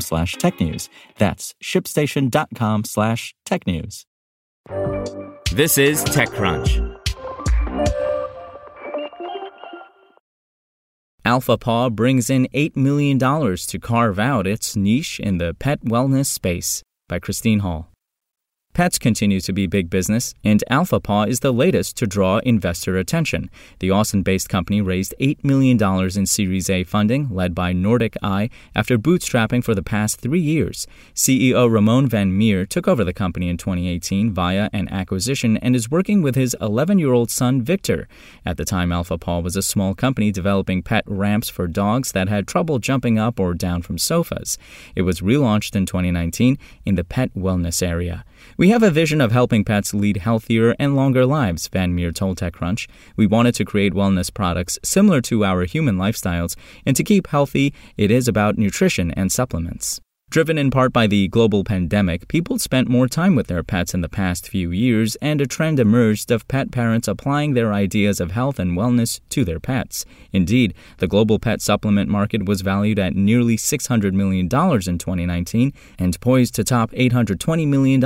slash technews. That's shipstation.com slash technews. This is TechCrunch. AlphaPaw brings in $8 million to carve out its niche in the pet wellness space by Christine Hall. Pets continue to be big business, and AlphaPaw is the latest to draw investor attention. The Austin based company raised $8 million in Series A funding, led by Nordic Eye, after bootstrapping for the past three years. CEO Ramon Van Meer took over the company in 2018 via an acquisition and is working with his 11 year old son, Victor. At the time, AlphaPaw was a small company developing pet ramps for dogs that had trouble jumping up or down from sofas. It was relaunched in 2019 in the pet wellness area. We have a vision of helping pets lead healthier and longer lives, Van Meer told TechCrunch. We wanted to create wellness products similar to our human lifestyles, and to keep healthy, it is about nutrition and supplements. Driven in part by the global pandemic, people spent more time with their pets in the past few years, and a trend emerged of pet parents applying their ideas of health and wellness to their pets. Indeed, the global pet supplement market was valued at nearly $600 million in 2019 and poised to top $820 million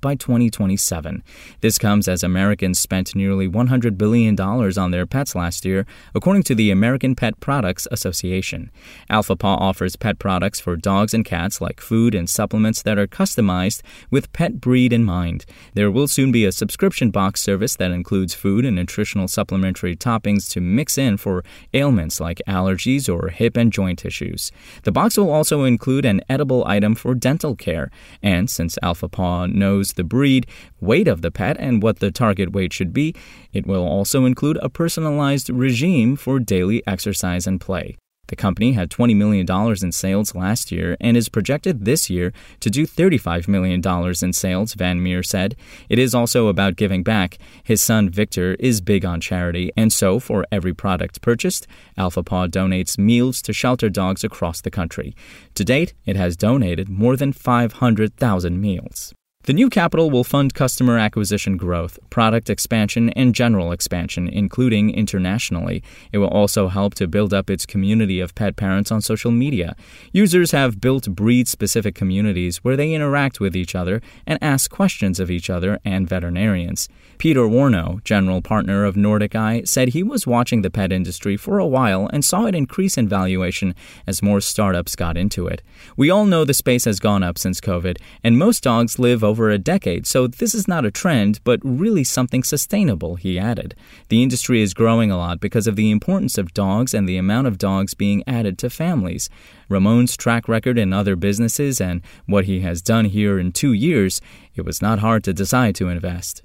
by 2027. This comes as Americans spent nearly $100 billion on their pets last year, according to the American Pet Products Association. AlphaPaw offers pet products for dogs and cats like food and supplements that are customized with pet breed in mind. There will soon be a subscription box service that includes food and nutritional supplementary toppings to mix in for ailments like allergies or hip and joint issues. The box will also include an edible item for dental care, and since AlphaPaw knows the breed, weight of the pet, and what the target weight should be, it will also include a personalized regime for daily exercise and play. The company had $20 million in sales last year and is projected this year to do $35 million in sales, Van Meer said. It is also about giving back. His son Victor is big on charity, and so for every product purchased, AlphaPaw donates meals to shelter dogs across the country. To date, it has donated more than 500,000 meals. The new capital will fund customer acquisition growth, product expansion, and general expansion, including internationally. It will also help to build up its community of pet parents on social media. Users have built breed specific communities where they interact with each other and ask questions of each other and veterinarians. Peter Warno, general partner of Nordic Eye, said he was watching the pet industry for a while and saw it increase in valuation as more startups got into it. We all know the space has gone up since COVID, and most dogs live over over a decade, so this is not a trend, but really something sustainable, he added. The industry is growing a lot because of the importance of dogs and the amount of dogs being added to families. Ramon's track record in other businesses and what he has done here in two years, it was not hard to decide to invest.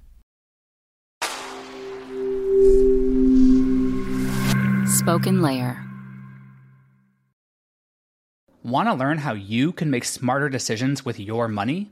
Spoken Layer. Want to learn how you can make smarter decisions with your money?